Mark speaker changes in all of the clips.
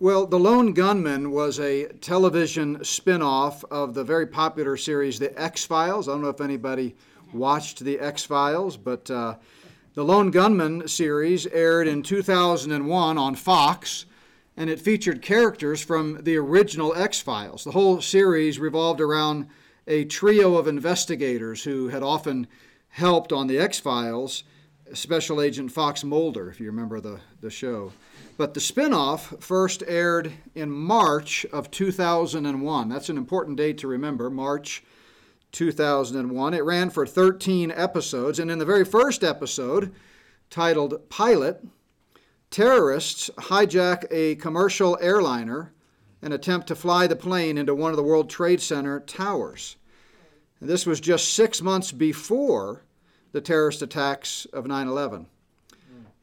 Speaker 1: Well, The Lone Gunmen was a television spin off of the very popular series The X Files. I don't know if anybody watched The X Files, but uh, the Lone Gunmen series aired in 2001 on Fox, and it featured characters from the original X Files. The whole series revolved around a trio of investigators who had often helped on the X Files, Special Agent Fox Mulder, if you remember the, the show. But the spinoff first aired in March of 2001. That's an important date to remember, March 2001. It ran for 13 episodes, and in the very first episode, titled Pilot, terrorists hijack a commercial airliner and attempt to fly the plane into one of the World Trade Center towers. And this was just six months before the terrorist attacks of 9 11.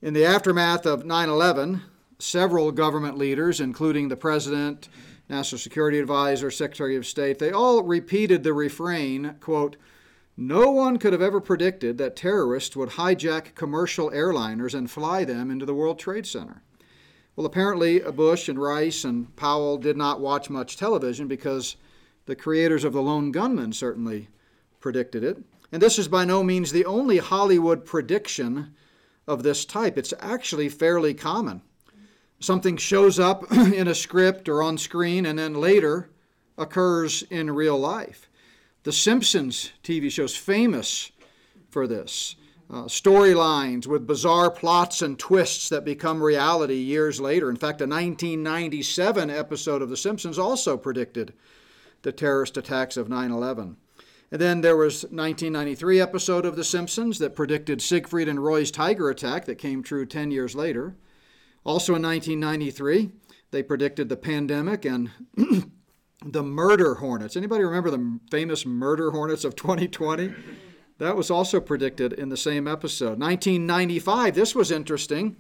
Speaker 1: In the aftermath of 9 11, several government leaders, including the president, national security advisor, secretary of state, they all repeated the refrain, quote, no one could have ever predicted that terrorists would hijack commercial airliners and fly them into the World Trade Center. Well, apparently, Bush and Rice and Powell did not watch much television because the creators of The Lone Gunmen certainly predicted it. And this is by no means the only Hollywood prediction of this type. It's actually fairly common something shows up in a script or on screen and then later occurs in real life. The Simpsons TV show is famous for this. Uh, storylines with bizarre plots and twists that become reality years later. In fact, a 1997 episode of The Simpsons also predicted the terrorist attacks of 9 11. And then there was 1993 episode of The Simpsons that predicted Siegfried and Roy's tiger attack that came true 10 years later. Also in 1993, they predicted the pandemic and the murder hornets. Anybody remember the famous murder hornets of 2020? That was also predicted in the same episode. 1995, this was interesting.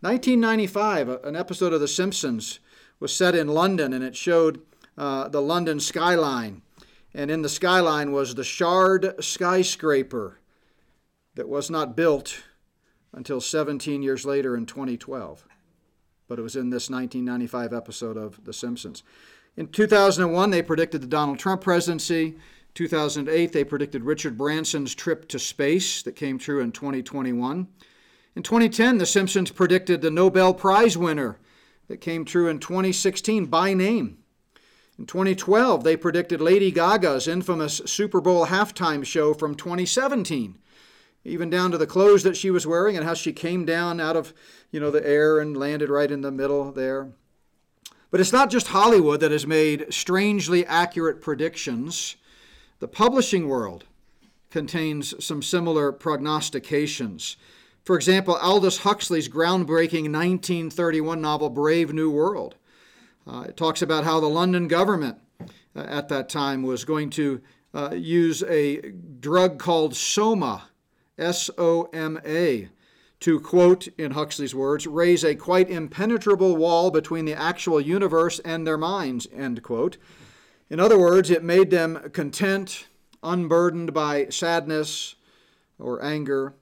Speaker 1: 1995, an episode of The Simpsons was set in London and it showed uh, the London skyline. And in the skyline was the Shard skyscraper that was not built until 17 years later in 2012 but it was in this 1995 episode of The Simpsons. In 2001, they predicted the Donald Trump presidency. 2008, they predicted Richard Branson's trip to space that came true in 2021. In 2010, The Simpsons predicted the Nobel Prize winner that came true in 2016 by name. In 2012, they predicted Lady Gaga's infamous Super Bowl halftime show from 2017 even down to the clothes that she was wearing and how she came down out of you know the air and landed right in the middle there. But it's not just hollywood that has made strangely accurate predictions. The publishing world contains some similar prognostications. For example aldous huxley's groundbreaking 1931 novel brave new world. Uh, it talks about how the london government uh, at that time was going to uh, use a drug called soma S O M A, to quote in Huxley's words, raise a quite impenetrable wall between the actual universe and their minds, end quote. In other words, it made them content, unburdened by sadness or anger.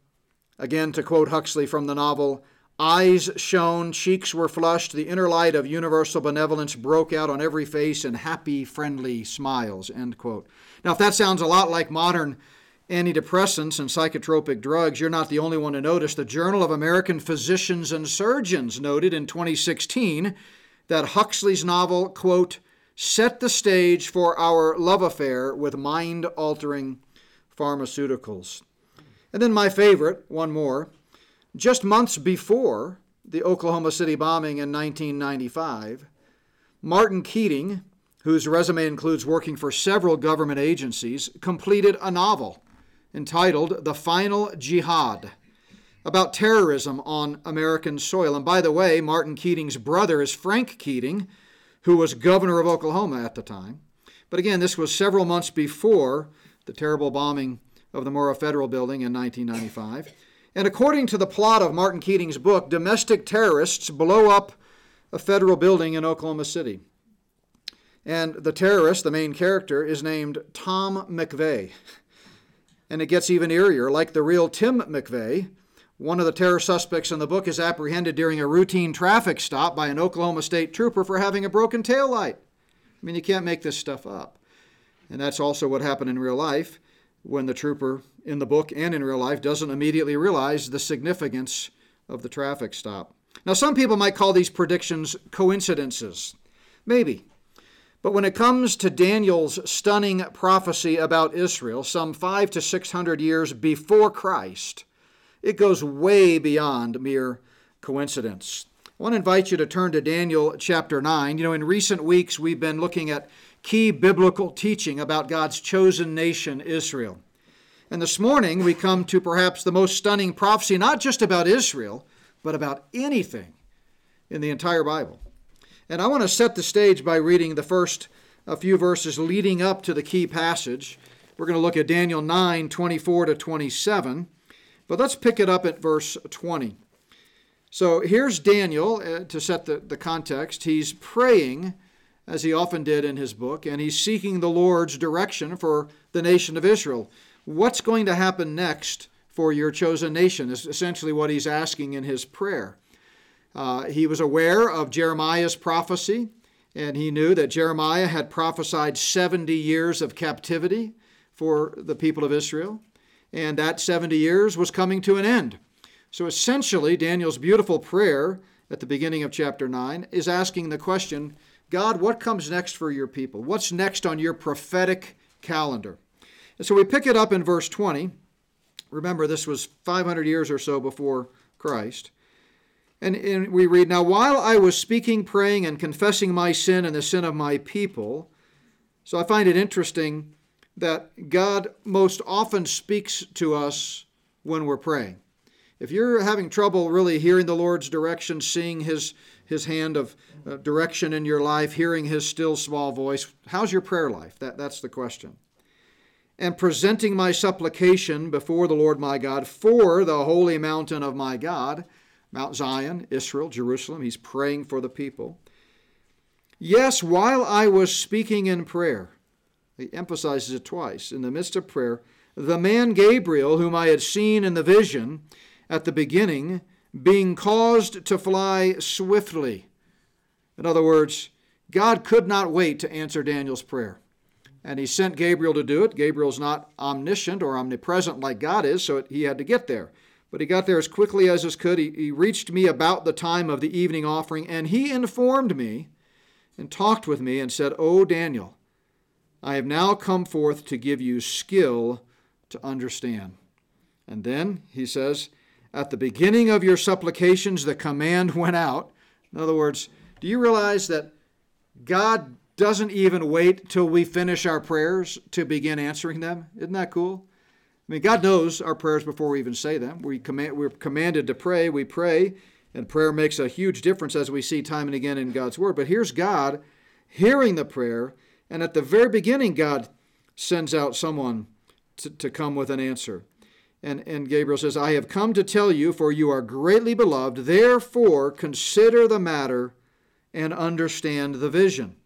Speaker 1: Again, to quote Huxley from the novel, eyes shone, cheeks were flushed, the inner light of universal benevolence broke out on every face in happy, friendly smiles, end quote. Now, if that sounds a lot like modern antidepressants and psychotropic drugs, you're not the only one to notice. The Journal of American Physicians and Surgeons noted in 2016 that Huxley's novel, quote, set the stage for our love affair with mind altering pharmaceuticals. And then my favorite, one more. Just months before the Oklahoma City bombing in 1995, Martin Keating, whose resume includes working for several government agencies, completed a novel entitled The Final Jihad about terrorism on American soil. And by the way, Martin Keating's brother is Frank Keating, who was governor of Oklahoma at the time. But again, this was several months before the terrible bombing of the Murrah Federal Building in 1995. And according to the plot of Martin Keating's book, domestic terrorists blow up a federal building in Oklahoma City. And the terrorist, the main character, is named Tom McVeigh. And it gets even eerier. Like the real Tim McVeigh, One of the terror suspects in the book is apprehended during a routine traffic stop by an Oklahoma State trooper for having a broken tail light. I mean, you can't make this stuff up. And that's also what happened in real life when the trooper in the book and in real life doesn't immediately realize the significance of the traffic stop. Now, some people might call these predictions coincidences. Maybe. But when it comes to Daniel's stunning prophecy about Israel, some five to six hundred years before Christ, it goes way beyond mere coincidence. I want to invite you to turn to Daniel chapter 9. You know, in recent weeks, we've been looking at key biblical teaching about God's chosen nation, Israel. And this morning, we come to perhaps the most stunning prophecy, not just about Israel, but about anything in the entire Bible. And I want to set the stage by reading the first a few verses leading up to the key passage. We're going to look at Daniel 9 24 to 27. But let's pick it up at verse 20. So here's Daniel uh, to set the, the context. He's praying, as he often did in his book, and he's seeking the Lord's direction for the nation of Israel. What's going to happen next for your chosen nation is essentially what he's asking in his prayer. Uh, he was aware of Jeremiah's prophecy, and he knew that Jeremiah had prophesied 70 years of captivity for the people of Israel and that 70 years was coming to an end. So essentially, Daniel's beautiful prayer at the beginning of chapter 9 is asking the question God, what comes next for your people? What's next on your prophetic calendar? And so we pick it up in verse 20. Remember, this was 500 years or so before Christ. And, and, we read, Now while I was speaking, praying, and confessing my sin and the sin of my people, so I find it interesting that God most often speaks to us when we're praying. If you're having trouble really hearing the Lord's direction, seeing His, his hand of uh, direction in your life, hearing His still small voice, how's your prayer life? That, that's the question. And presenting my supplication before the Lord my God for the holy mountain of my God, Mount Zion, Israel, Jerusalem. He's praying for the people. Yes, while I was speaking in prayer, he emphasizes it twice. In the midst of prayer, the man Gabriel, whom I had seen in the vision at the beginning, being caused to fly swiftly. In other words, God could not wait to answer Daniel's prayer. And he sent Gabriel to do it. Gabriel's not omniscient or omnipresent like God is, so he had to get there. But he got there as quickly as he could. He, he reached me about the time of the evening offering, and he informed me and talked with me and said, O Daniel, I have now come forth to give you skill to understand. And then he says, At the beginning of your supplications, the command went out. In other words, do you realize that God doesn't even wait till we finish our prayers to begin answering them? Isn't that cool? I mean, God knows our prayers before we even say them. We command, we're commanded to pray, we pray, and prayer makes a huge difference as we see time and again in God's Word. But here's God hearing the prayer and at the very beginning, God sends out someone to, to come with an answer. And, and Gabriel says, I have come to tell you, for you are greatly beloved. Therefore, consider the matter and understand the vision.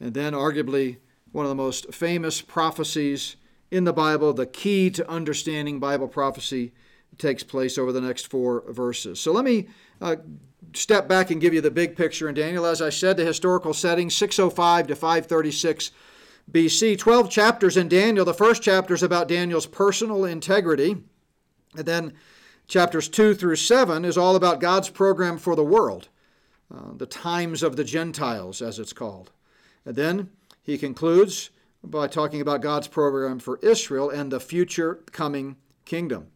Speaker 1: And then, arguably, one of the most famous prophecies in the Bible, the key to understanding Bible prophecy, takes place over the next four verses. So let me uh, step back and give you the big picture in Daniel. As I said, the historical setting 605 to 536 BC. 12 chapters in Daniel. The first chapter is about Daniel's personal integrity. And then chapters 2 through 7 is all about God's program for the world, uh, the times of the Gentiles, as it's called. And then he concludes by talking about God's program for Israel and the future coming kingdom.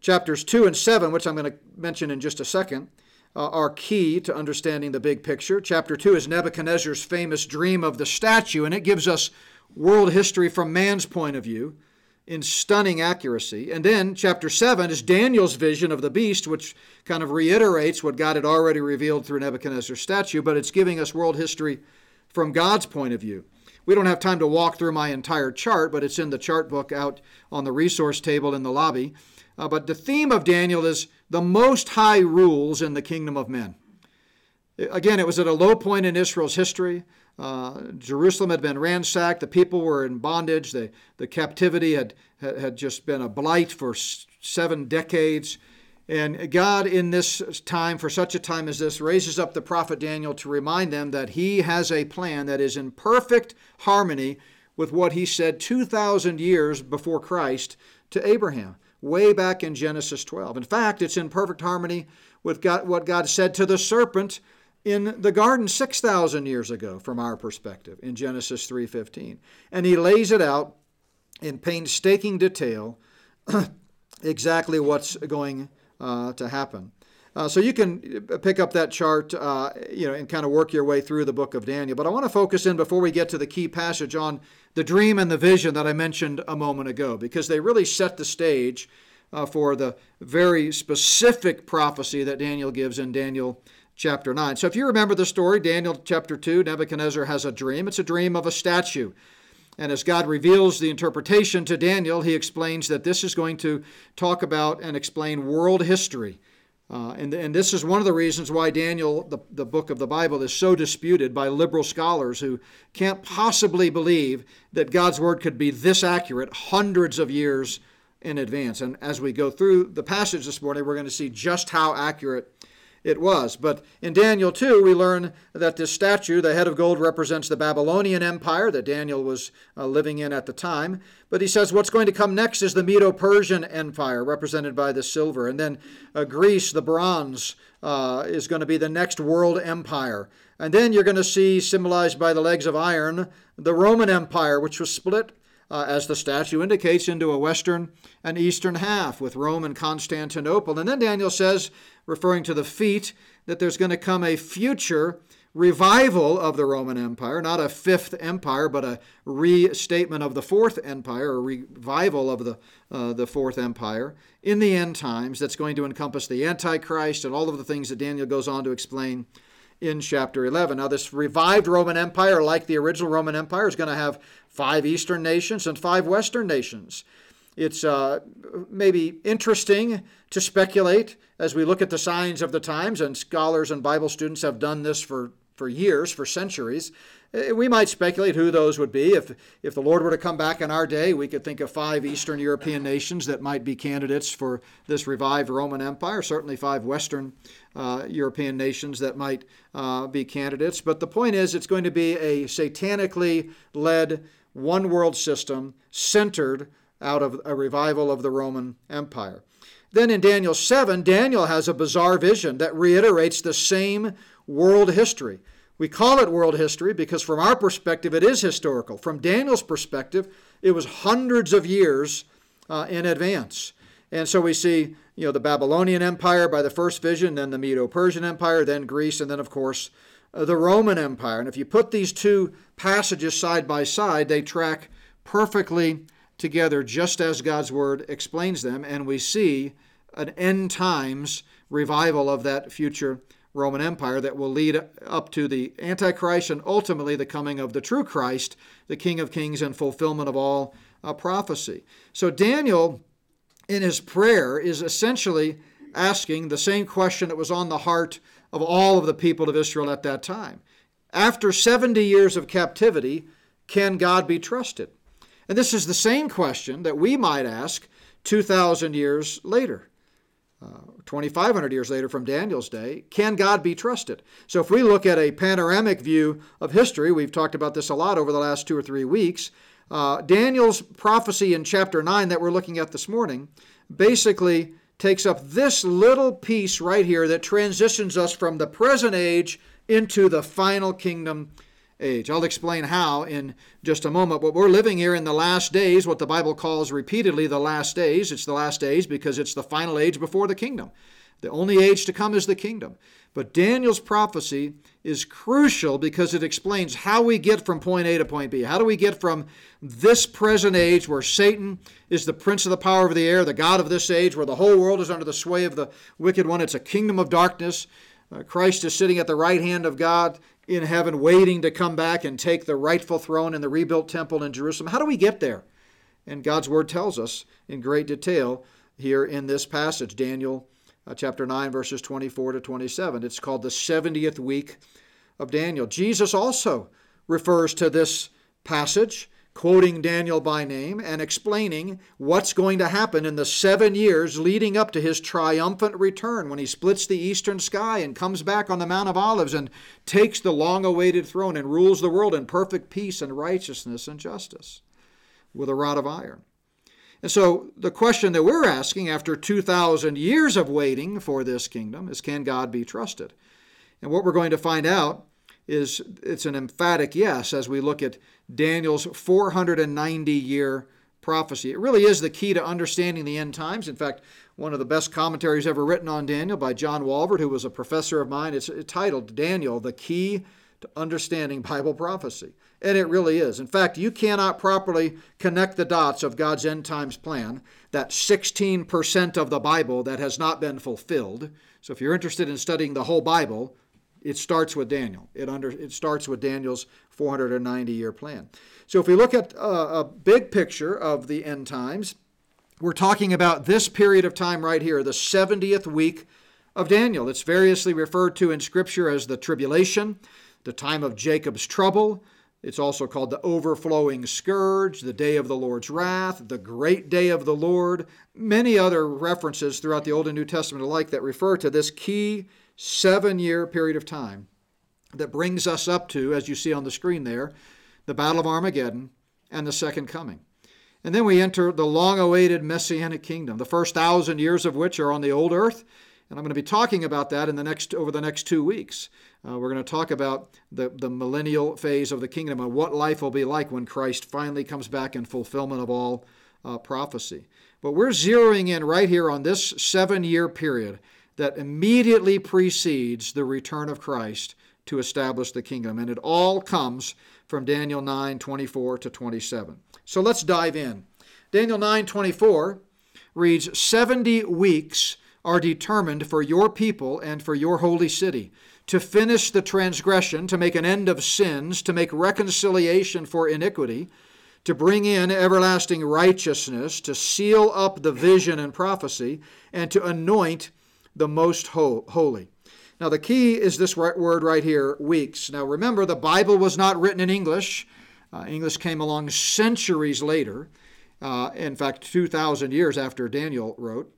Speaker 1: Chapters 2 and 7, which I'm going to mention in just a second, uh, are key to understanding the big picture. Chapter 2 is Nebuchadnezzar's famous dream of the statue, and it gives us world history from man's point of view in stunning accuracy. And then chapter 7 is Daniel's vision of the beast, which kind of reiterates what God had already revealed through Nebuchadnezzar's statue, but it's giving us world history from God's point of view. We don't have time to walk through my entire chart, but it's in the chart book out on the resource table in the lobby. Uh, but the theme of Daniel is the Most High rules in the kingdom of men. Again, it was at a low point in Israel's history. Uh, Jerusalem had been ransacked. The people were in bondage. The, the captivity had, had just been a blight for seven decades. And God, in this time, for such a time as this, raises up the prophet Daniel to remind them that he has a plan that is in perfect harmony with what he said 2,000 years before Christ to Abraham, way back in Genesis 12. In fact, it's in perfect harmony with God, what God said to the serpent in the garden 6,000 years ago from our perspective in Genesis 3:15. And he lays it out in painstaking detail exactly what's going uh, to happen. Uh, so you can pick up that chart, uh, you know, and kind of work your way through the book of Daniel. But I want to focus in before we get to the key passage on the dream and the vision that I mentioned a moment ago, because they really set the stage uh, for the very specific prophecy that Daniel gives in Daniel chapter 9. So if you remember the story, Daniel chapter 2, Nebuchadnezzar has a dream. It's a dream of a statue. And as God reveals the interpretation to Daniel, he explains that this is going to talk about and explain world history. Uh, and, and this is one of the reasons why Daniel, the, the book of the Bible, is so disputed by liberal scholars who can't possibly believe that God's word could be this accurate hundreds of years in advance. And as we go through the passage this morning, we're going to see just how accurate it was. But in Daniel 2, we learn that this statue, the head of gold, represents the Babylonian Empire that Daniel was uh, living in at the time. But he says what's going to come next is the Medo Persian Empire, represented by the silver. And then uh, Greece, the bronze, uh, is going to be the next world empire. And then you're going to see, symbolized by the legs of iron, the Roman Empire, which was split uh, as the statue indicates, into a western and eastern half with Rome and Constantinople. And then Daniel says, referring to the feet, that there's going to come a future revival of the Roman Empire, not a fifth empire, but a restatement of the fourth empire, a revival of the, uh, the fourth empire in the end times that's going to encompass the Antichrist and all of the things that Daniel goes on to explain in chapter 11. Now, this revived Roman Empire, like the original Roman Empire, is going to have five eastern nations and five western nations. It's uh, maybe interesting to speculate as we look at the signs of the times, and scholars and Bible students have done this for, for years, for centuries. Eh, we might speculate who those would be. If, if the Lord were to come back in our day, we could think of five Eastern European nations that might be candidates for this revived Roman Empire, certainly five Western uh, European nations that might uh, be candidates. But the point is, it's going to be a satanically led one world system centered out of a revival of the Roman Empire. Then in Daniel 7, Daniel has a bizarre vision that reiterates the same world history. We call it world history because, from our perspective, it is historical. From Daniel's perspective, it was hundreds of years uh, in advance. And so we see, you know, the Babylonian Empire by the first vision, then the Medo-Persian Empire, then Greece, and then, of course, uh, the Roman Empire. And if you put these two passages side by side, they track perfectly together, just as God's Word explains them, and we see an end times revival of that future Roman Empire that will lead up to the Antichrist and ultimately the coming of the true Christ, the King of Kings and fulfillment of all uh, prophecy. So Daniel, in his prayer, is essentially asking the same question that was on the heart of all of the people of Israel at that time. After 70 years of captivity, can God be trusted? And this is the same question that we might ask 2,000 years later. Uh, 2,500 years later from Daniel's day, can God be trusted? So, if we look at a panoramic view of history, we've talked about this a lot over the last two or three weeks. Uh, Daniel's prophecy in chapter 9 that we're looking at this morning basically takes up this little piece right here that transitions us from the present age into the final kingdom age. I'll explain how in just a moment. But we're living here in the last days, what the Bible calls repeatedly the last days. It's the last days because it's the final age before the kingdom. The only age to come is the kingdom. But Daniel's prophecy is crucial because it explains how we get from point A to point B. How do we get from this present age where Satan is the prince of the power of the air, the God of this age, where the whole world is under the sway of the wicked one? It's a kingdom of darkness. Uh, Christ is sitting at the right hand of God in heaven waiting to come back and take the rightful throne in the rebuilt temple in Jerusalem. How do we get there? And God's word tells us in great detail here in this passage, Daniel uh, chapter 9, verses 24 to 27. It's called the 70th week of Daniel. Jesus also refers to this passage quoting Daniel by name and explaining what's going to happen in the seven years leading up to his triumphant return when he splits the eastern sky and comes back on the Mount of Olives and takes the long awaited throne and rules the world in perfect peace and righteousness and justice with a rod of iron. And so the question that we're asking after 2,000 years of waiting for this kingdom is can God be trusted? And what we're going to find out is it's an emphatic yes as we look at Daniel's 490 year prophecy. It really is the key to understanding the end times. In fact, one of the best commentaries ever written on Daniel by John Walvoord, who was a professor of mine, it's titled Daniel, the Key to Understanding Bible Prophecy. And it really is. In fact, you cannot properly connect the dots of God's end times plan, that 16% of the Bible that has not been fulfilled. So if you're interested in studying the whole Bible, it starts with Daniel. It, under, it starts with Daniel's 490 year plan. So if we look at a, a big picture of the end times, we're talking about this period of time right here, the 70th week of Daniel. It's variously referred to in Scripture as the tribulation, the time of Jacob's trouble. It's also called the overflowing scourge, the day of the Lord's wrath, the great day of the Lord. Many other references throughout the Old and New Testament alike that refer to this key seven year period of time that brings us up to, as you see on the screen there, the Battle of Armageddon and the Second Coming. And then we enter the long awaited Messianic kingdom, the first thousand years of which are on the old earth. And I'm going to be talking about that in the next, over the next two weeks. Uh, we're going to talk about the, the millennial phase of the kingdom and what life will be like when Christ finally comes back in fulfillment of all uh, prophecy. But we're zeroing in right here on this seven year period that immediately precedes the return of Christ to establish the kingdom. And it all comes from Daniel 9 24 to 27. So let's dive in. Daniel 9 24 reads 70 weeks are determined for your people and for your holy city to finish the transgression, to make an end of sins, to make reconciliation for iniquity, to bring in everlasting righteousness, to seal up the vision and prophecy, and to anoint the most holy. Now, the key is this word right here, weeks. Now, remember, the Bible was not written in English. Uh, English came along centuries later, uh, in fact, 2,000 years after Daniel wrote.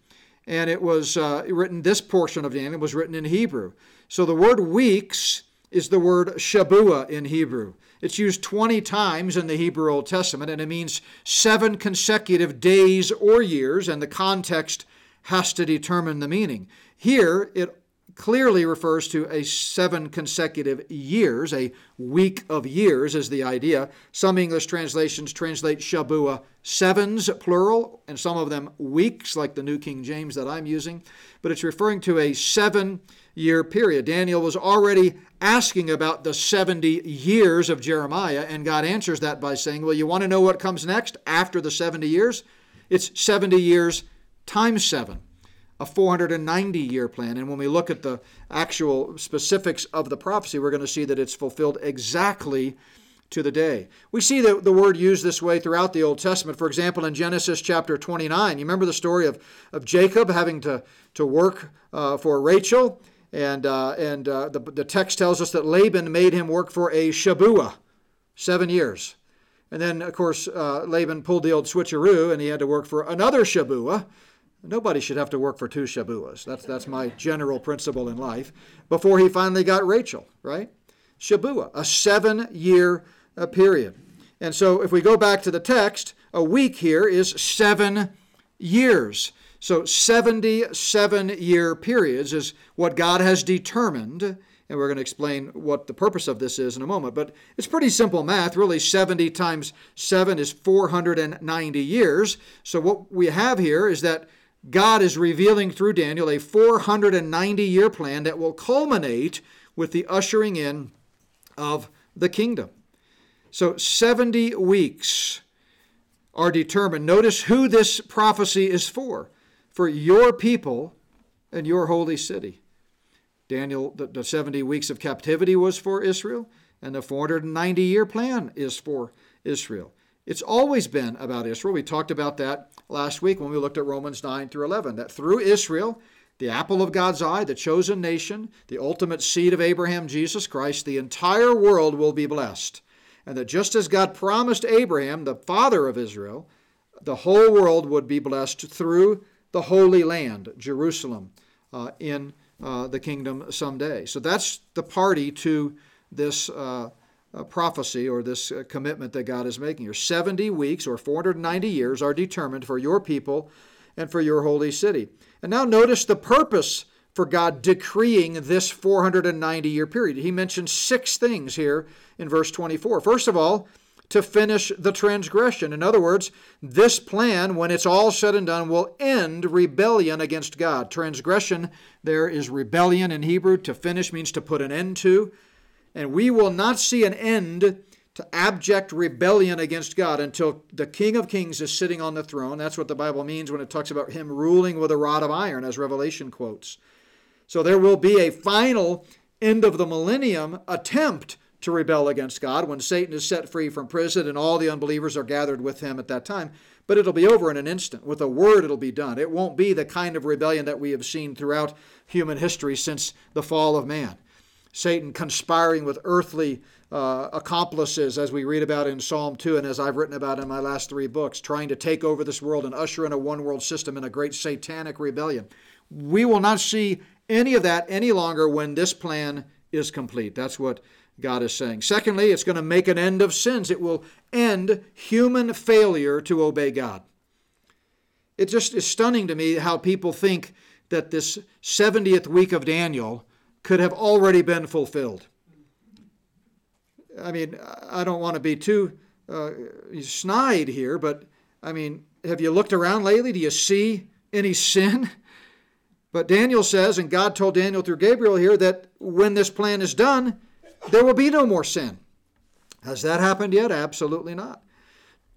Speaker 1: And it was uh, written, this portion of Daniel was written in Hebrew. So the word weeks is the word Shabua in Hebrew. It's used 20 times in the Hebrew Old Testament, and it means seven consecutive days or years, and the context has to determine the meaning. Here, it clearly refers to a seven consecutive years, a week of years is the idea. Some English translations translate Shabua sevens, plural, and some of them weeks, like the New King James that I'm using, but it's referring to a seven year period. Daniel was already asking about the 70 years of Jeremiah, and God answers that by saying, Well, you want to know what comes next after the 70 years? It's 70 years times seven a 490 year plan. And when we look at the actual specifics of the prophecy, we're going to see that it's fulfilled exactly to the day. We see the, the word used this way throughout the Old Testament. For example, in Genesis chapter 29, you remember the story of, of Jacob having to, to work uh, for Rachel? And, uh, and uh, the, the text tells us that Laban made him work for a Shabua, seven years. And then, of course, uh, Laban pulled the old switcheroo and he had to work for another Shabua Nobody should have to work for two Shabuas. That's, that's my general principle in life. Before he finally got Rachel, right? Shabua, a seven year uh, period. And so if we go back to the text, a week here is seven years. So 77 year periods is what God has determined. And we're going to explain what the purpose of this is in a moment. But it's pretty simple math. Really, 70 times 7 is 490 years. So what we have here is that God is revealing through Daniel a 490 year plan that will culminate with the ushering in of the kingdom. So 70 weeks are determined. Notice who this prophecy is for for your people and your holy city. Daniel, the, the 70 weeks of captivity was for Israel, and the 490 year plan is for Israel. It's always been about Israel. We talked about that last week when we looked at Romans 9 through 11, that through Israel, the apple of God's eye, the chosen nation, the ultimate seed of Abraham, Jesus Christ, the entire world will be blessed. and that just as God promised Abraham, the father of Israel, the whole world would be blessed through the Holy Land, Jerusalem, uh, in uh, the kingdom someday. So that's the party to this uh, uh prophecy or this uh, commitment that God is making here. 70 weeks or 490 years are determined for your people and for your holy city. And now notice the purpose for God decreeing this 490 year period. He mentions six things here in verse 24. First of all, to finish the transgression. In other words, this plan, when it's all said and done, will end rebellion against God. Transgression there is rebellion in Hebrew. To finish means to put an end to. And we will not see an end to abject rebellion against God until the King of Kings is sitting on the throne. That's what the Bible means when it talks about him ruling with a rod of iron, as Revelation quotes. So there will be a final end of the millennium attempt to rebel against God when Satan is set free from prison and all the unbelievers are gathered with him at that time. But it'll be over in an instant. With a word, it'll be done. It won't be the kind of rebellion that we have seen throughout human history since the fall of man. Satan conspiring with earthly uh, accomplices, as we read about in Psalm 2 and as I've written about in my last three books, trying to take over this world and usher in a one world system in a great satanic rebellion. We will not see any of that any longer when this plan is complete. That's what God is saying. Secondly, it's going to make an end of sins. It will end human failure to obey God. It just is stunning to me how people think that this 70th week of Daniel could have already been fulfilled. I mean, I don't want to be too uh, snide here, but I mean, have you looked around lately? Do you see any sin? But Daniel says, and God told Daniel through Gabriel here, that when this plan is done, there will be no more sin. Has that happened yet? Absolutely not.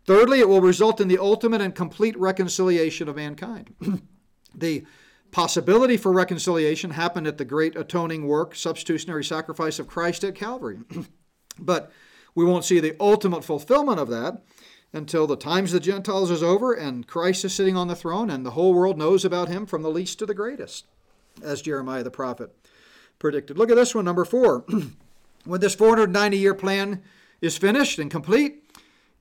Speaker 1: Thirdly, it will result in the ultimate and complete reconciliation of mankind. the possibility for reconciliation happened at the great atoning work, substitutionary sacrifice of Christ at Calvary. but we won't see the ultimate fulfillment of that until the times of the Gentiles is over and Christ is sitting on the throne and the whole world knows about him from the least to the greatest, as Jeremiah the prophet predicted. Look at this one, number four. When this 490 year plan is finished and complete,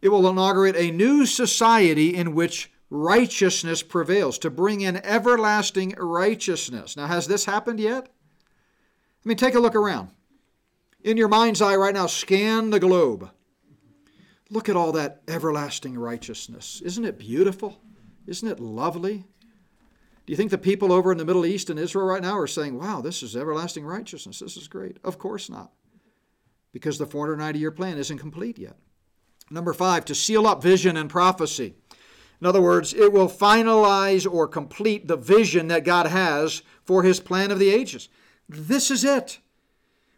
Speaker 1: it will inaugurate a new society in which righteousness prevails, to bring in everlasting righteousness. Now, has this happened yet? I mean, take a look around. In your mind's eye right now, scan the globe. Look at all that everlasting righteousness. Isn't it beautiful? Isn't it lovely? Do you think the people over in the Middle East and Israel right now are saying, wow, this is everlasting righteousness? This is great? Of course not because the 490 year plan isn't complete yet. Number five, to seal up vision and prophecy. In other words, it will finalize or complete the vision that God has for his plan of the ages. This is it.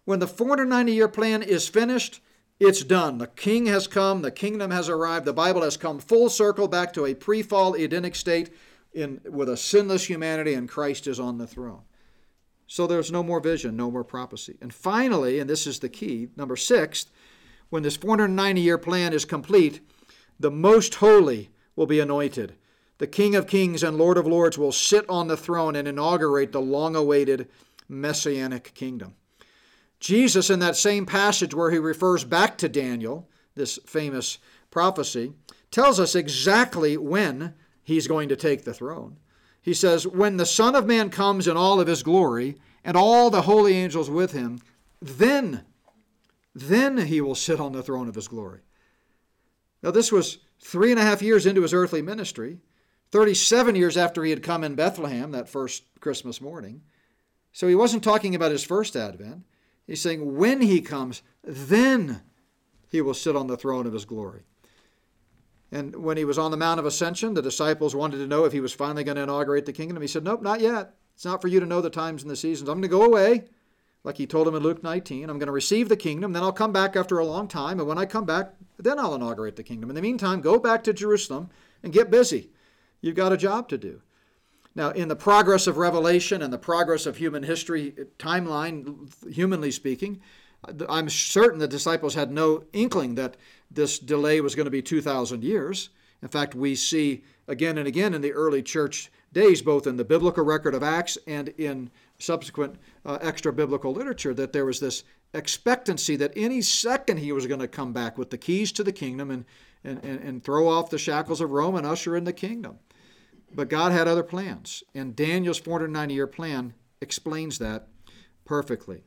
Speaker 1: When the 490 year plan is finished, it's done. The king has come, the kingdom has arrived, the Bible has come full circle back to a pre fall Edenic state in, with a sinless humanity, and Christ is on the throne. So there's no more vision, no more prophecy. And finally, and this is the key, number six, when this 490 year plan is complete, the most holy will be anointed. The King of Kings and Lord of Lords will sit on the throne and inaugurate the long awaited messianic kingdom. Jesus, in that same passage where he refers back to Daniel, this famous prophecy, tells us exactly when he's going to take the throne he says, When the Son of Man comes in all of his glory, and all the holy angels with him, then, then he will sit on the throne of his glory. Now, this was three and a half years into his earthly ministry, 37 years after he had come in Bethlehem that first Christmas morning. So he wasn't talking about his first advent. He's saying, when he comes, then he will sit on the throne of his glory. And when he was on the Mount of Ascension, the disciples wanted to know if he was finally going to inaugurate the kingdom. He said, Nope, not yet. It's not for you to know the times and the seasons. I'm going to go away, like he told them in Luke 19. I'm going to receive the kingdom, then I'll come back after a long time. And when I come back, then I'll inaugurate the kingdom. In the meantime, go back to Jerusalem and get busy. You've got a job to do. Now, in the progress of Revelation and the progress of human history timeline, humanly speaking, I'm certain the disciples had no inkling that this delay was going to be 2,000 years. In fact, we see again and again in the early church days, both in the biblical record of Acts and in subsequent uh, extra biblical literature, that there was this expectancy that any second he was going to come back with the keys to the kingdom and, and, and, and throw off the shackles of Rome and usher in the kingdom. But God had other plans, and Daniel's 490 year plan explains that perfectly.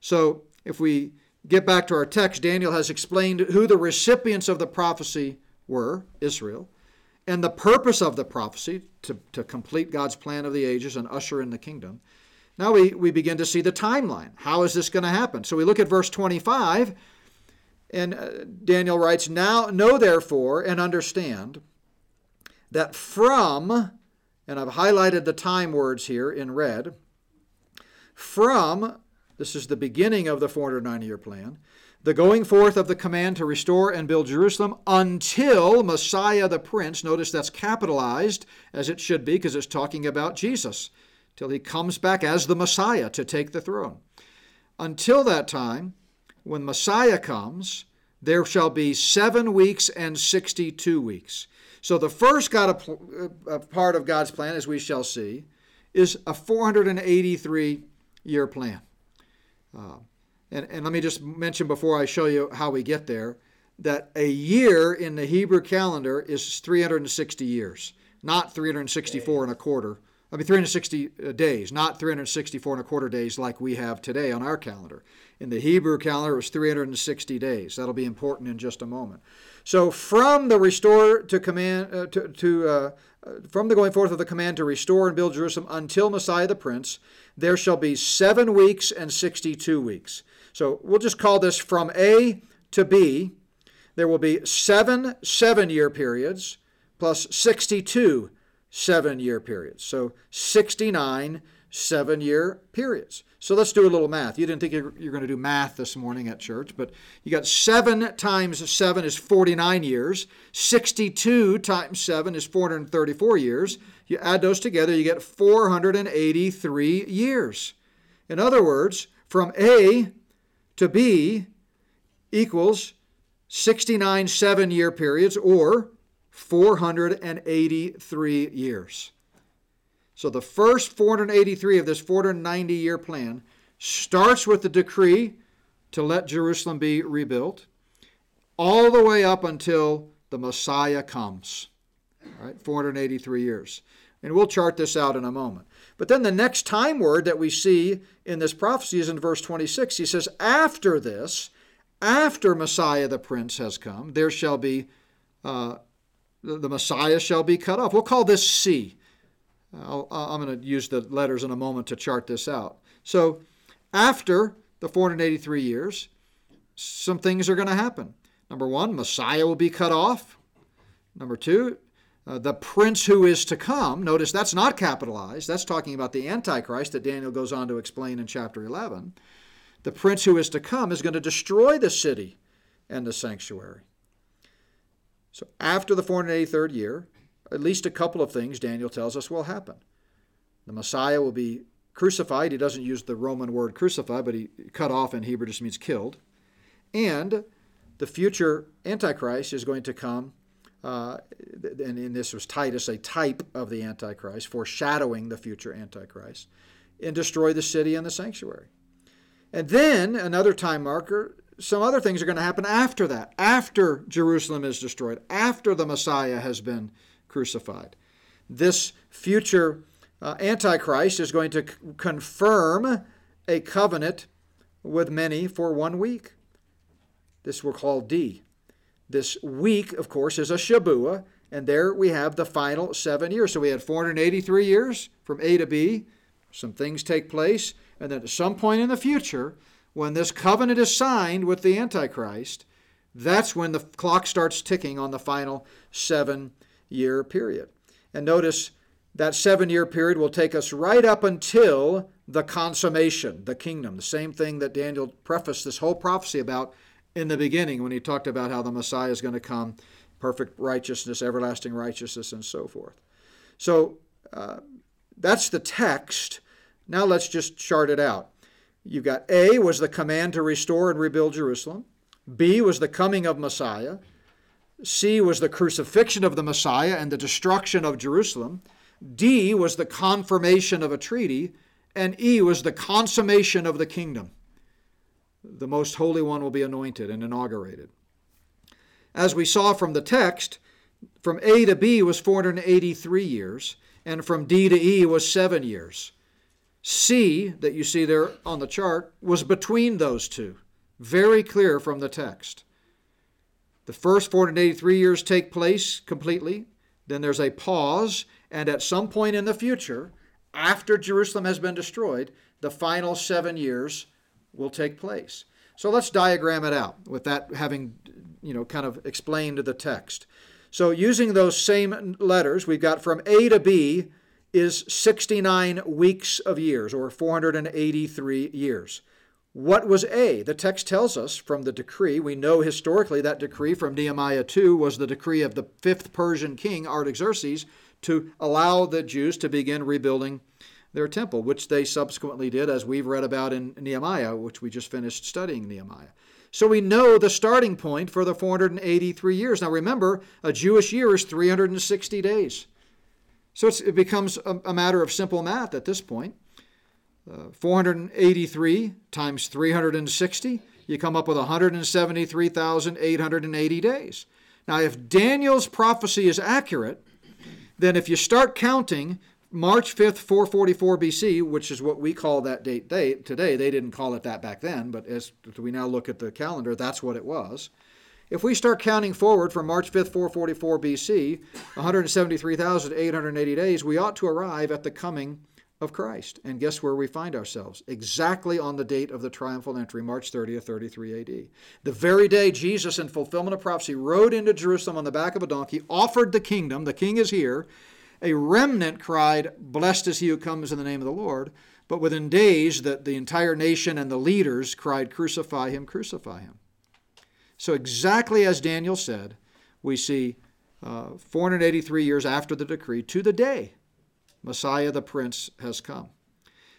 Speaker 1: So if we get back to our text, Daniel has explained who the recipients of the prophecy were Israel, and the purpose of the prophecy to, to complete God's plan of the ages and usher in the kingdom. Now we, we begin to see the timeline. How is this going to happen? So we look at verse 25, and uh, Daniel writes, Now know therefore and understand that from, and I've highlighted the time words here in red, from, this is the beginning of the 490 year plan, the going forth of the command to restore and build Jerusalem until Messiah the Prince, notice that's capitalized as it should be because it's talking about Jesus till he comes back as the Messiah to take the throne. Until that time, when Messiah comes, there shall be seven weeks and 62 weeks. So the first God, a part of God's plan, as we shall see, is a 483 year plan. Uh, and, and let me just mention before I show you how we get there that a year in the Hebrew calendar is 360 years, not 364 and a quarter I mean, 360 uh, days, not 364 and a quarter days like we have today on our calendar. In the Hebrew calendar, it was 360 days. That'll be important in just a moment. So, from the restore to command uh, to, to uh, uh, from the going forth of the command to restore and build Jerusalem until Messiah the Prince, there shall be seven weeks and 62 weeks. So, we'll just call this from A to B. There will be seven seven year periods plus 62 seven year periods. So 69 seven year periods. So let's do a little math. You didn't think you're, you're going to do math this morning at church, but you got seven times seven is 49 years. 62 times seven is 434 years. You add those together, you get 483 years. In other words, from A to B equals 69 seven year periods or 483 years. So the first 483 of this 490 year plan starts with the decree to let Jerusalem be rebuilt, all the way up until the Messiah comes. All right, 483 years. And we'll chart this out in a moment. But then the next time word that we see in this prophecy is in verse 26. He says, After this, after Messiah the Prince has come, there shall be uh, the Messiah shall be cut off. We'll call this C. am going to use the letters in a moment to chart this out. So, after the 483 years, some things are going to happen. Number one, Messiah will be cut off. Number two, uh, the prince who is to come. Notice that's not capitalized. That's talking about the Antichrist that Daniel goes on to explain in chapter 11. The prince who is to come is going to destroy the city and the sanctuary. So after the 483rd year, at least a couple of things Daniel tells us will happen. The Messiah will be crucified. He doesn't use the Roman word crucify, but he cut off in Hebrew just means killed. And the future Antichrist is going to come, uh, and, and this was Titus, a type of the Antichrist, foreshadowing the future Antichrist, and destroy the city and the sanctuary. And then another time marker some other things are going to happen after that, after Jerusalem is destroyed, after the Messiah has been crucified. This future uh, Antichrist is going to c- confirm a covenant with many for one week. This we'll call D. This week, of course, is a Shabua, and there we have the final seven years. So we had 483 years from A to B. Some things take place, and then at some point in the future, when this covenant is signed with the Antichrist, that's when the clock starts ticking on the final seven year period. And notice that seven year period will take us right up until the consummation, the kingdom, the same thing that Daniel prefaced this whole prophecy about in the beginning when he talked about how the Messiah is going to come, perfect righteousness, everlasting righteousness, and so forth. So uh, that's the text. Now let's just chart it out. You've got A was the command to restore and rebuild Jerusalem. B was the coming of Messiah. C was the crucifixion of the Messiah and the destruction of Jerusalem. D was the confirmation of a treaty. And E was the consummation of the kingdom. the most holy one will be anointed and inaugurated. As we saw from the text, from A to B was 483 years, and from D to E was seven years. C, that you see there on the chart, was between those two. Very clear from the text. The first 483 years take place completely, then there's a pause, and at some point in the future, after Jerusalem has been destroyed, the final seven years will take place. So let's diagram it out with that having, you know, kind of explained the text. So using those same letters, we've got from A to B is 69 weeks of years, or 483 years. What was A? The text tells us from the decree. We know historically that decree from Nehemiah 2 was the decree of the fifth Persian king, Artaxerxes, to allow the Jews to begin rebuilding their temple, which they subsequently did, as we've read about in Nehemiah, which we just finished studying Nehemiah. So we know the starting point for the 483 years. Now remember, a Jewish year is 360 days. So it becomes a, a matter of simple math at this point. Uh, 483 times 360, you come up with 173,880 days. Now, if Daniel's prophecy is accurate, then if you start counting March 5th, 444 BC, which is what we call that date, date today, they didn't call it that back then, but as we now look at the calendar, that's what it was. If we start counting forward from March 5th, 444 BC, 173,880 days, we ought to arrive at the coming of Christ. And guess where we find ourselves? Exactly on the date of the triumphal entry, March 30th, 33 AD. The very day Jesus, in fulfillment of prophecy, rode into Jerusalem on the back of a donkey, offered the kingdom, the king is here. A remnant cried, Blessed is he who comes in the name of the Lord. But within days, the, the entire nation and the leaders cried, Crucify him, crucify him. So, exactly as Daniel said, we see uh, 483 years after the decree, to the day Messiah the Prince has come.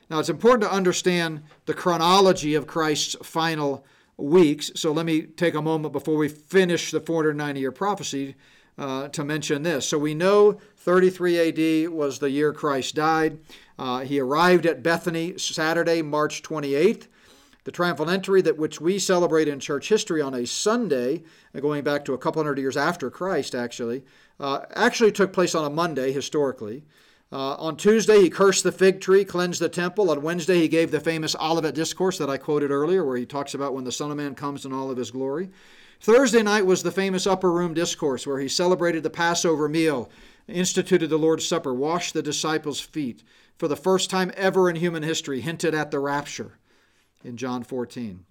Speaker 1: Now, it's important to understand the chronology of Christ's final weeks. So, let me take a moment before we finish the 490 year prophecy uh, to mention this. So, we know 33 AD was the year Christ died. Uh, he arrived at Bethany Saturday, March 28th. The triumphal entry that which we celebrate in church history on a Sunday, uh, going back to a couple hundred years after Christ, actually, uh, actually took place on a Monday historically. Uh, on Tuesday, he cursed the fig tree, cleansed the temple. On Wednesday, he gave the famous Olivet Discourse that I quoted earlier, where he talks about when the Son of Man comes in all of his glory. Thursday night was the famous Upper Room Discourse, where he celebrated the Passover meal, instituted the Lord's Supper, washed the disciples' feet. For the first time ever in human history, hinted at the rapture in John 14.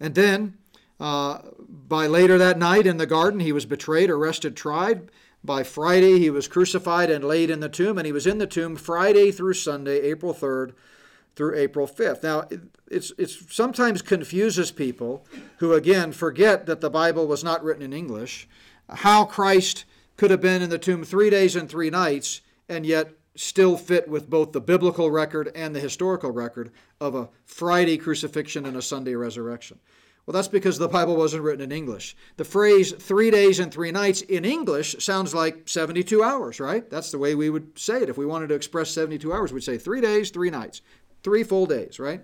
Speaker 1: And then, uh, by later that night in the garden, he was betrayed, arrested, tried. By Friday, he was crucified and laid in the tomb, and he was in the tomb Friday through Sunday, April 3rd through April 5th. Now, it's, it's sometimes confuses people who, again, forget that the Bible was not written in English, how Christ could have been in the tomb three days and three nights and yet still fit with both the biblical record and the historical record of a Friday crucifixion and a Sunday resurrection. Well, that's because the Bible wasn't written in English. The phrase three days and three nights in English sounds like 72 hours, right? That's the way we would say it. If we wanted to express 72 hours, we'd say three days, three nights, three full days, right?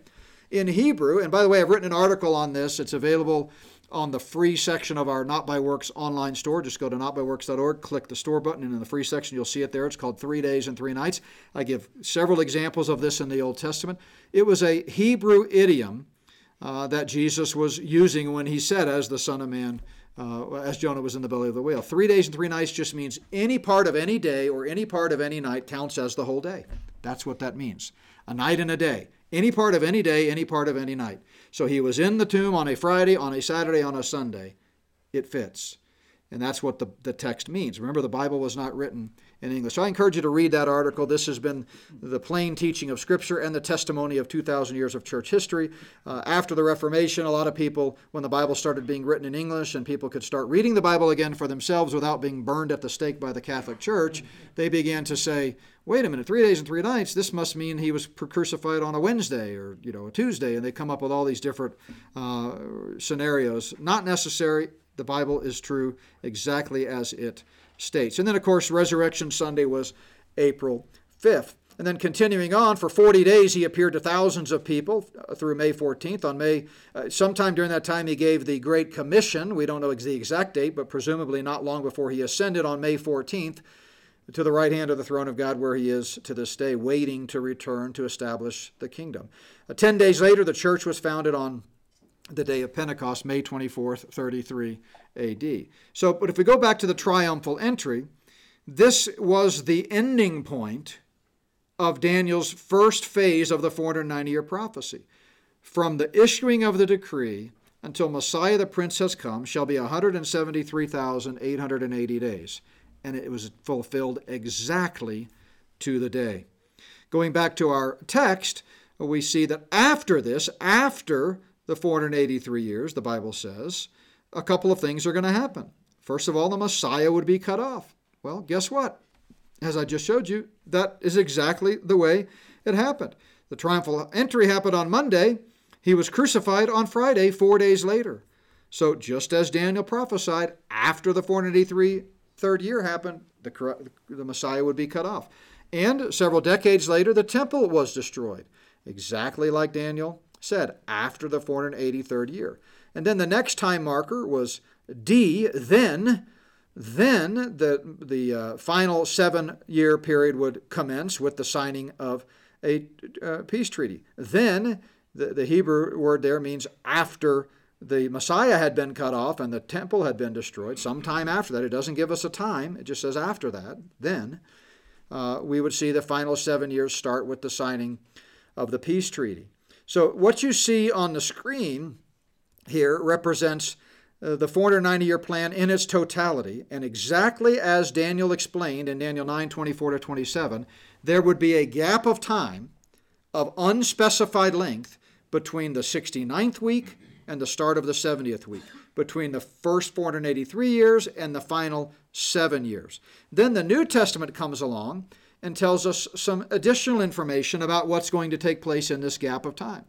Speaker 1: In Hebrew, and by the way, I've written an article on this, it's available on the free section of our Not by Works online store. Just go to notbyworks.org, click the store button, and in the free section, you'll see it there. It's called Three Days and Three Nights. I give several examples of this in the Old Testament. It was a Hebrew idiom uh, that Jesus was using when he said, as the Son of Man, uh, as Jonah was in the belly of the whale. Three days and three nights just means any part of any day or any part of any night counts as the whole day. That's what that means. A night and a day. Any part of any day, any part of any night. So he was in the tomb on a Friday, on a Saturday, on a Sunday. It fits. And that's what the, the text means. Remember, the Bible was not written in English. So I encourage you to read that article. This has been the plain teaching of Scripture and the testimony of 2,000 years of church history. Uh, after the Reformation, a lot of people, when the Bible started being written in English and people could start reading the Bible again for themselves without being burned at the stake by the Catholic Church, they began to say, wait a minute, three days and three nights, this must mean he was crucified on a Wednesday or, you know, a Tuesday. And they come up with all these different uh, scenarios. Not necessary. The Bible is true exactly as it states. And then, of course, Resurrection Sunday was April 5th. And then continuing on, for 40 days he appeared to thousands of people through May 14th. On May, uh, sometime during that time, he gave the Great Commission. We don't know the exact date, but presumably not long before he ascended on May 14th to the right hand of the throne of God, where he is to this day, waiting to return to establish the kingdom. Uh, ten days later, the church was founded on the day of Pentecost, May 24th, 33 AD. So, but if we go back to the triumphal entry, this was the ending point of Daniel's first phase of the 490 year prophecy. From the issuing of the decree until Messiah the Prince has come shall be 173,880 days. And it was fulfilled exactly to the day. Going back to our text, we see that after this, after the 483 years, the Bible says, a couple of things are going to happen. First of all, the Messiah would be cut off. Well, guess what? As I just showed you, that is exactly the way it happened. The triumphal entry happened on Monday. He was crucified on Friday, four days later. So, just as Daniel prophesied, after the 483 third year happened, the, the Messiah would be cut off. And several decades later, the temple was destroyed, exactly like Daniel said, after the 483rd year. And then the next time marker was D, then then the, the uh, final seven year period would commence with the signing of a uh, peace treaty. Then, the, the Hebrew word there means after the Messiah had been cut off and the temple had been destroyed, sometime after that. It doesn't give us a time, it just says after that. Then, uh, we would see the final seven years start with the signing of the peace treaty. So, what you see on the screen here represents uh, the 490 year plan in its totality, and exactly as Daniel explained in Daniel 9 24 to 27, there would be a gap of time of unspecified length between the 69th week and the start of the 70th week, between the first 483 years and the final seven years. Then the New Testament comes along and tells us some additional information about what's going to take place in this gap of time.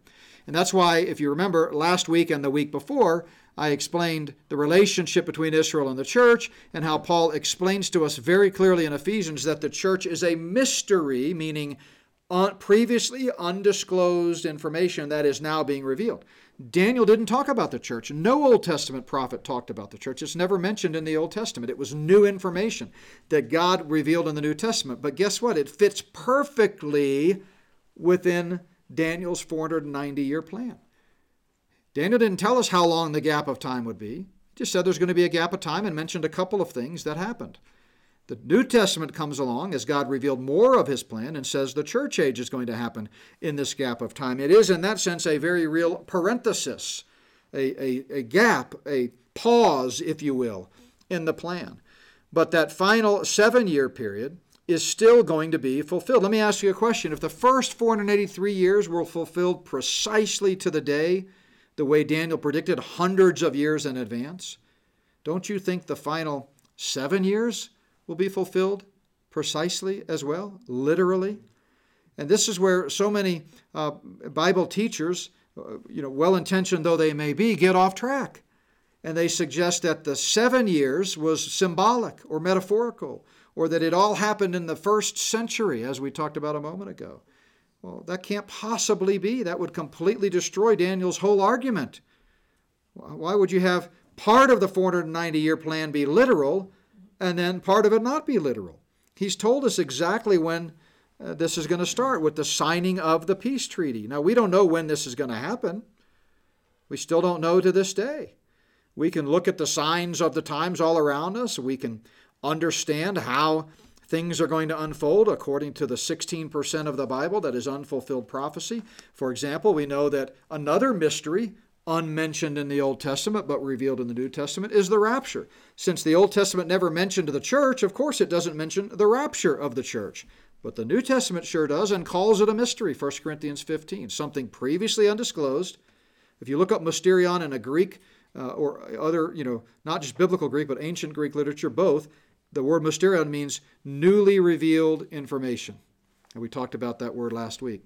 Speaker 1: And that's why, if you remember, last week and the week before, I explained the relationship between Israel and the church, and how Paul explains to us very clearly in Ephesians that the church is a mystery, meaning previously undisclosed information that is now being revealed. Daniel didn't talk about the church. No Old Testament prophet talked about the church. It's never mentioned in the Old Testament. It was new information that God revealed in the New Testament. But guess what? It fits perfectly within Daniel's 490 year plan. Daniel didn't tell us how long the gap of time would be. He just said there's going to be a gap of time and mentioned a couple of things that happened. The New Testament comes along as God revealed more of his plan and says the church age is going to happen in this gap of time. It is, in that sense, a very real parenthesis, a, a, a gap, a pause, if you will, in the plan. But that final seven year period is still going to be fulfilled. Let me ask you a question. If the first 483 years were fulfilled precisely to the day, the way Daniel predicted hundreds of years in advance, don't you think the final seven years will be fulfilled precisely as well, literally? And this is where so many uh, Bible teachers, uh, you know, well intentioned though they may be, get off track. And they suggest that the seven years was symbolic or metaphorical, or that it all happened in the first century, as we talked about a moment ago. Well, that can't possibly be. That would completely destroy Daniel's whole argument. Why would you have part of the 490 year plan be literal and then part of it not be literal? He's told us exactly when uh, this is going to start with the signing of the peace treaty. Now, we don't know when this is going to happen. We still don't know to this day. We can look at the signs of the times all around us. We can understand how things are going to unfold according to the 16% of the Bible that is unfulfilled prophecy. For example, we know that another mystery, unmentioned in the Old Testament but revealed in the New Testament, is the rapture. Since the Old Testament never mentioned the church, of course it doesn't mention the rapture of the church. But the New Testament sure does and calls it a mystery, 1 Corinthians 15, something previously undisclosed. If you look up mysterion in a Greek uh, or other, you know, not just biblical Greek, but ancient Greek literature, both, the word mysterion means newly revealed information. And we talked about that word last week.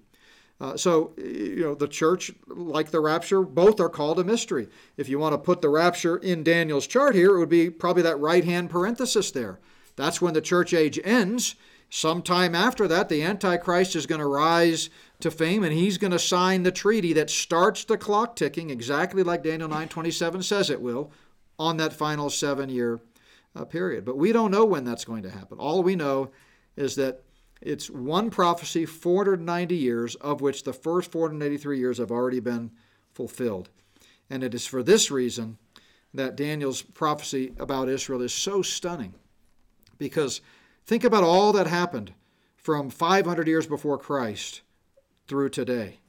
Speaker 1: Uh, so, you know, the church, like the rapture, both are called a mystery. If you want to put the rapture in Daniel's chart here, it would be probably that right hand parenthesis there. That's when the church age ends. Sometime after that, the Antichrist is going to rise to fame and he's going to sign the treaty that starts the clock ticking exactly like Daniel 9:27 says it will on that final 7-year uh, period. But we don't know when that's going to happen. All we know is that it's one prophecy 490 years of which the first 483 years have already been fulfilled. And it is for this reason that Daniel's prophecy about Israel is so stunning. Because think about all that happened from 500 years before Christ through today.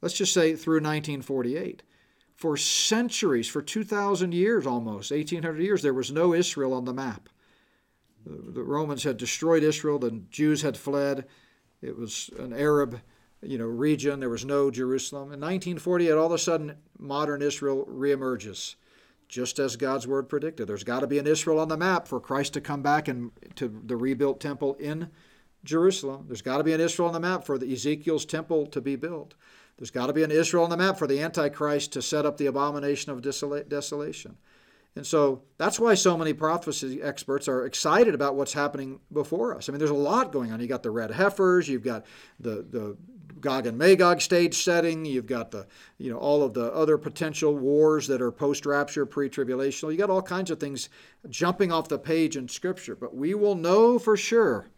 Speaker 1: Let's just say through 1948. For centuries, for 2,000 years almost, 1,800 years, there was no Israel on the map. The Romans had destroyed Israel, the Jews had fled. It was an Arab you know, region. There was no Jerusalem. In 1948, all of a sudden, modern Israel reemerges, just as God's word predicted. There's got to be an Israel on the map for Christ to come back and to the rebuilt temple in Jerusalem. There's got to be an Israel on the map for the Ezekiel's temple to be built. There's got to be an Israel on the map for the Antichrist to set up the abomination of desolation. And so that's why so many prophecy experts are excited about what's happening before us. I mean, there's a lot going on. You've got the red heifers, you've got the, the Gog and Magog stage setting, you've got the, you know, all of the other potential wars that are post-rapture, pre-tribulational. You've got all kinds of things jumping off the page in Scripture. But we will know for sure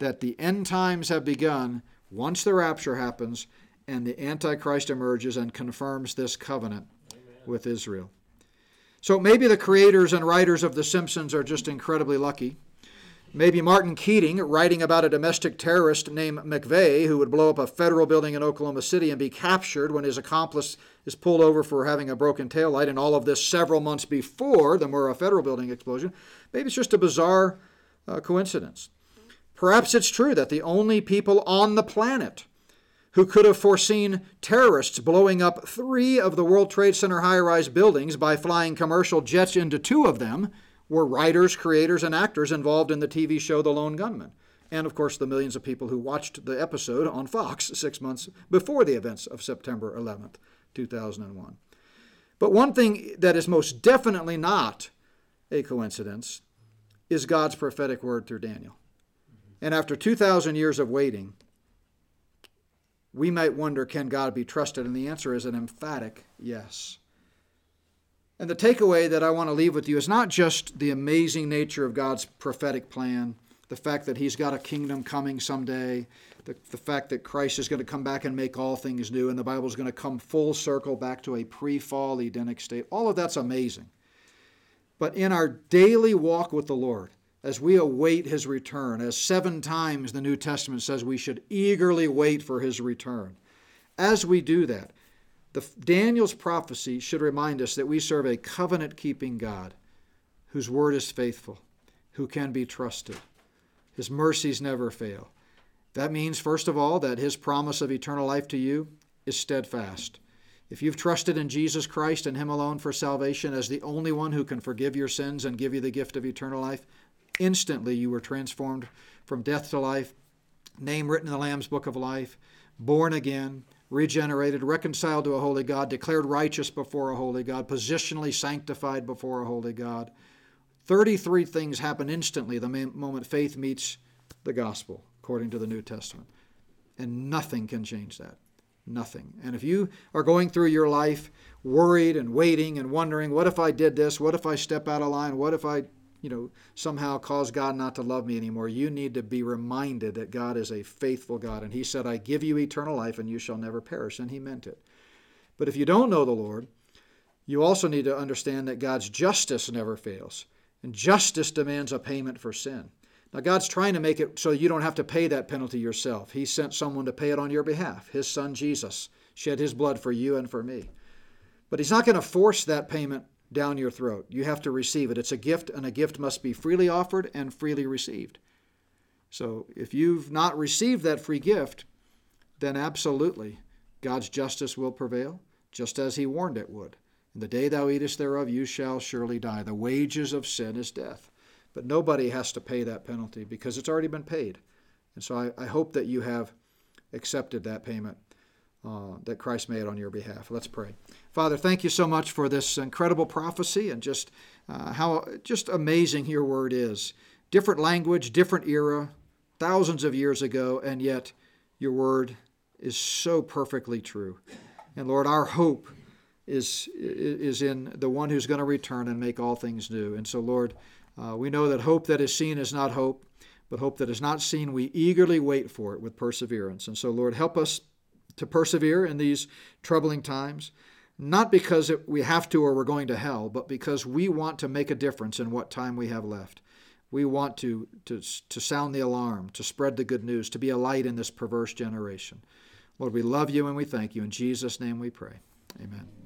Speaker 1: that the end times have begun once the rapture happens and the Antichrist emerges and confirms this covenant Amen. with Israel. So maybe the creators and writers of The Simpsons are just incredibly lucky. Maybe Martin Keating, writing about a domestic terrorist named McVeigh who would blow up a federal building in Oklahoma City and be captured when his accomplice is pulled over for having a broken taillight, and all of this several months before the Murrah Federal Building explosion. Maybe it's just a bizarre uh, coincidence. Perhaps it's true that the only people on the planet who could have foreseen terrorists blowing up three of the World Trade Center high rise buildings by flying commercial jets into two of them, were writers, creators, and actors involved in the TV show The Lone Gunmen. And of course, the millions of people who watched the episode on Fox six months before the events of September 11th, 2001. But one thing that is most definitely not a coincidence is God's prophetic word through Daniel. And after 2,000 years of waiting, we might wonder can God be trusted? And the answer is an emphatic yes. And the takeaway that I want to leave with you is not just the amazing nature of God's prophetic plan, the fact that He's got a kingdom coming someday, the, the fact that Christ is going to come back and make all things new, and the Bible is going to come full circle back to a pre fall Edenic state. All of that's amazing. But in our daily walk with the Lord, as we await his return, as seven times the New Testament says we should eagerly wait for his return. As we do that, the, Daniel's prophecy should remind us that we serve a covenant keeping God whose word is faithful, who can be trusted. His mercies never fail. That means, first of all, that his promise of eternal life to you is steadfast. If you've trusted in Jesus Christ and Him alone for salvation as the only one who can forgive your sins and give you the gift of eternal life, Instantly you were transformed from death to life, name written in the Lamb's book of life, born again, regenerated, reconciled to a holy God, declared righteous before a holy God, positionally sanctified before a holy God. 33 things happen instantly the moment faith meets the gospel, according to the New Testament. And nothing can change that. Nothing. And if you are going through your life worried and waiting and wondering, what if I did this? What if I step out of line? What if I you know, somehow cause God not to love me anymore. You need to be reminded that God is a faithful God. And He said, I give you eternal life and you shall never perish. And He meant it. But if you don't know the Lord, you also need to understand that God's justice never fails. And justice demands a payment for sin. Now, God's trying to make it so you don't have to pay that penalty yourself. He sent someone to pay it on your behalf. His son Jesus shed his blood for you and for me. But He's not going to force that payment down your throat. You have to receive it. It's a gift, and a gift must be freely offered and freely received. So if you've not received that free gift, then absolutely God's justice will prevail, just as he warned it would. In the day thou eatest thereof, you shall surely die. The wages of sin is death. But nobody has to pay that penalty because it's already been paid. And so I, I hope that you have accepted that payment uh, that Christ made on your behalf. Let's pray. Father, thank you so much for this incredible prophecy and just uh, how just amazing your word is. Different language, different era, thousands of years ago, and yet your word is so perfectly true. And Lord, our hope is, is in the one who's going to return and make all things new. And so, Lord, uh, we know that hope that is seen is not hope, but hope that is not seen, we eagerly wait for it with perseverance. And so, Lord, help us to persevere in these troubling times, not because it, we have to or we're going to hell, but because we want to make a difference in what time we have left. We want to, to, to sound the alarm, to spread the good news, to be a light in this perverse generation. Lord, we love you and we thank you. In Jesus' name we pray. Amen.